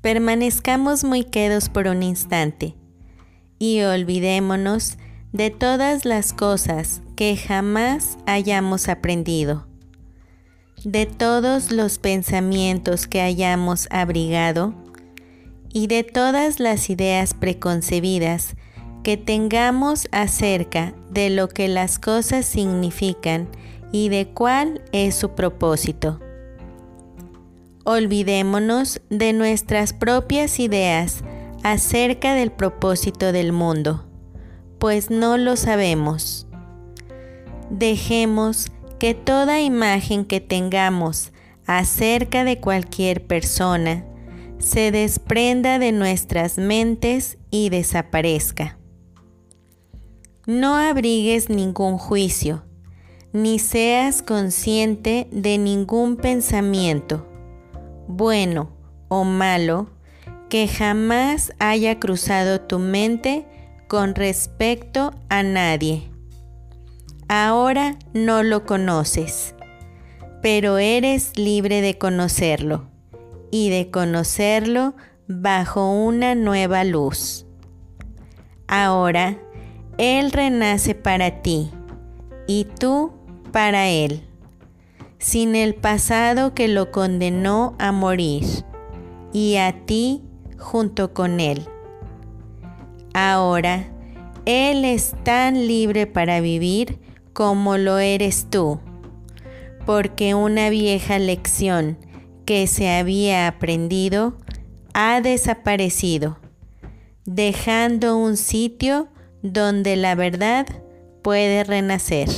Permanezcamos muy quedos por un instante y olvidémonos de todas las cosas que jamás hayamos aprendido, de todos los pensamientos que hayamos abrigado y de todas las ideas preconcebidas que tengamos acerca de lo que las cosas significan y de cuál es su propósito. Olvidémonos de nuestras propias ideas acerca del propósito del mundo, pues no lo sabemos. Dejemos que toda imagen que tengamos acerca de cualquier persona se desprenda de nuestras mentes y desaparezca. No abrigues ningún juicio, ni seas consciente de ningún pensamiento bueno o malo que jamás haya cruzado tu mente con respecto a nadie. Ahora no lo conoces, pero eres libre de conocerlo y de conocerlo bajo una nueva luz. Ahora Él renace para ti y tú para Él sin el pasado que lo condenó a morir, y a ti junto con él. Ahora, Él es tan libre para vivir como lo eres tú, porque una vieja lección que se había aprendido ha desaparecido, dejando un sitio donde la verdad puede renacer.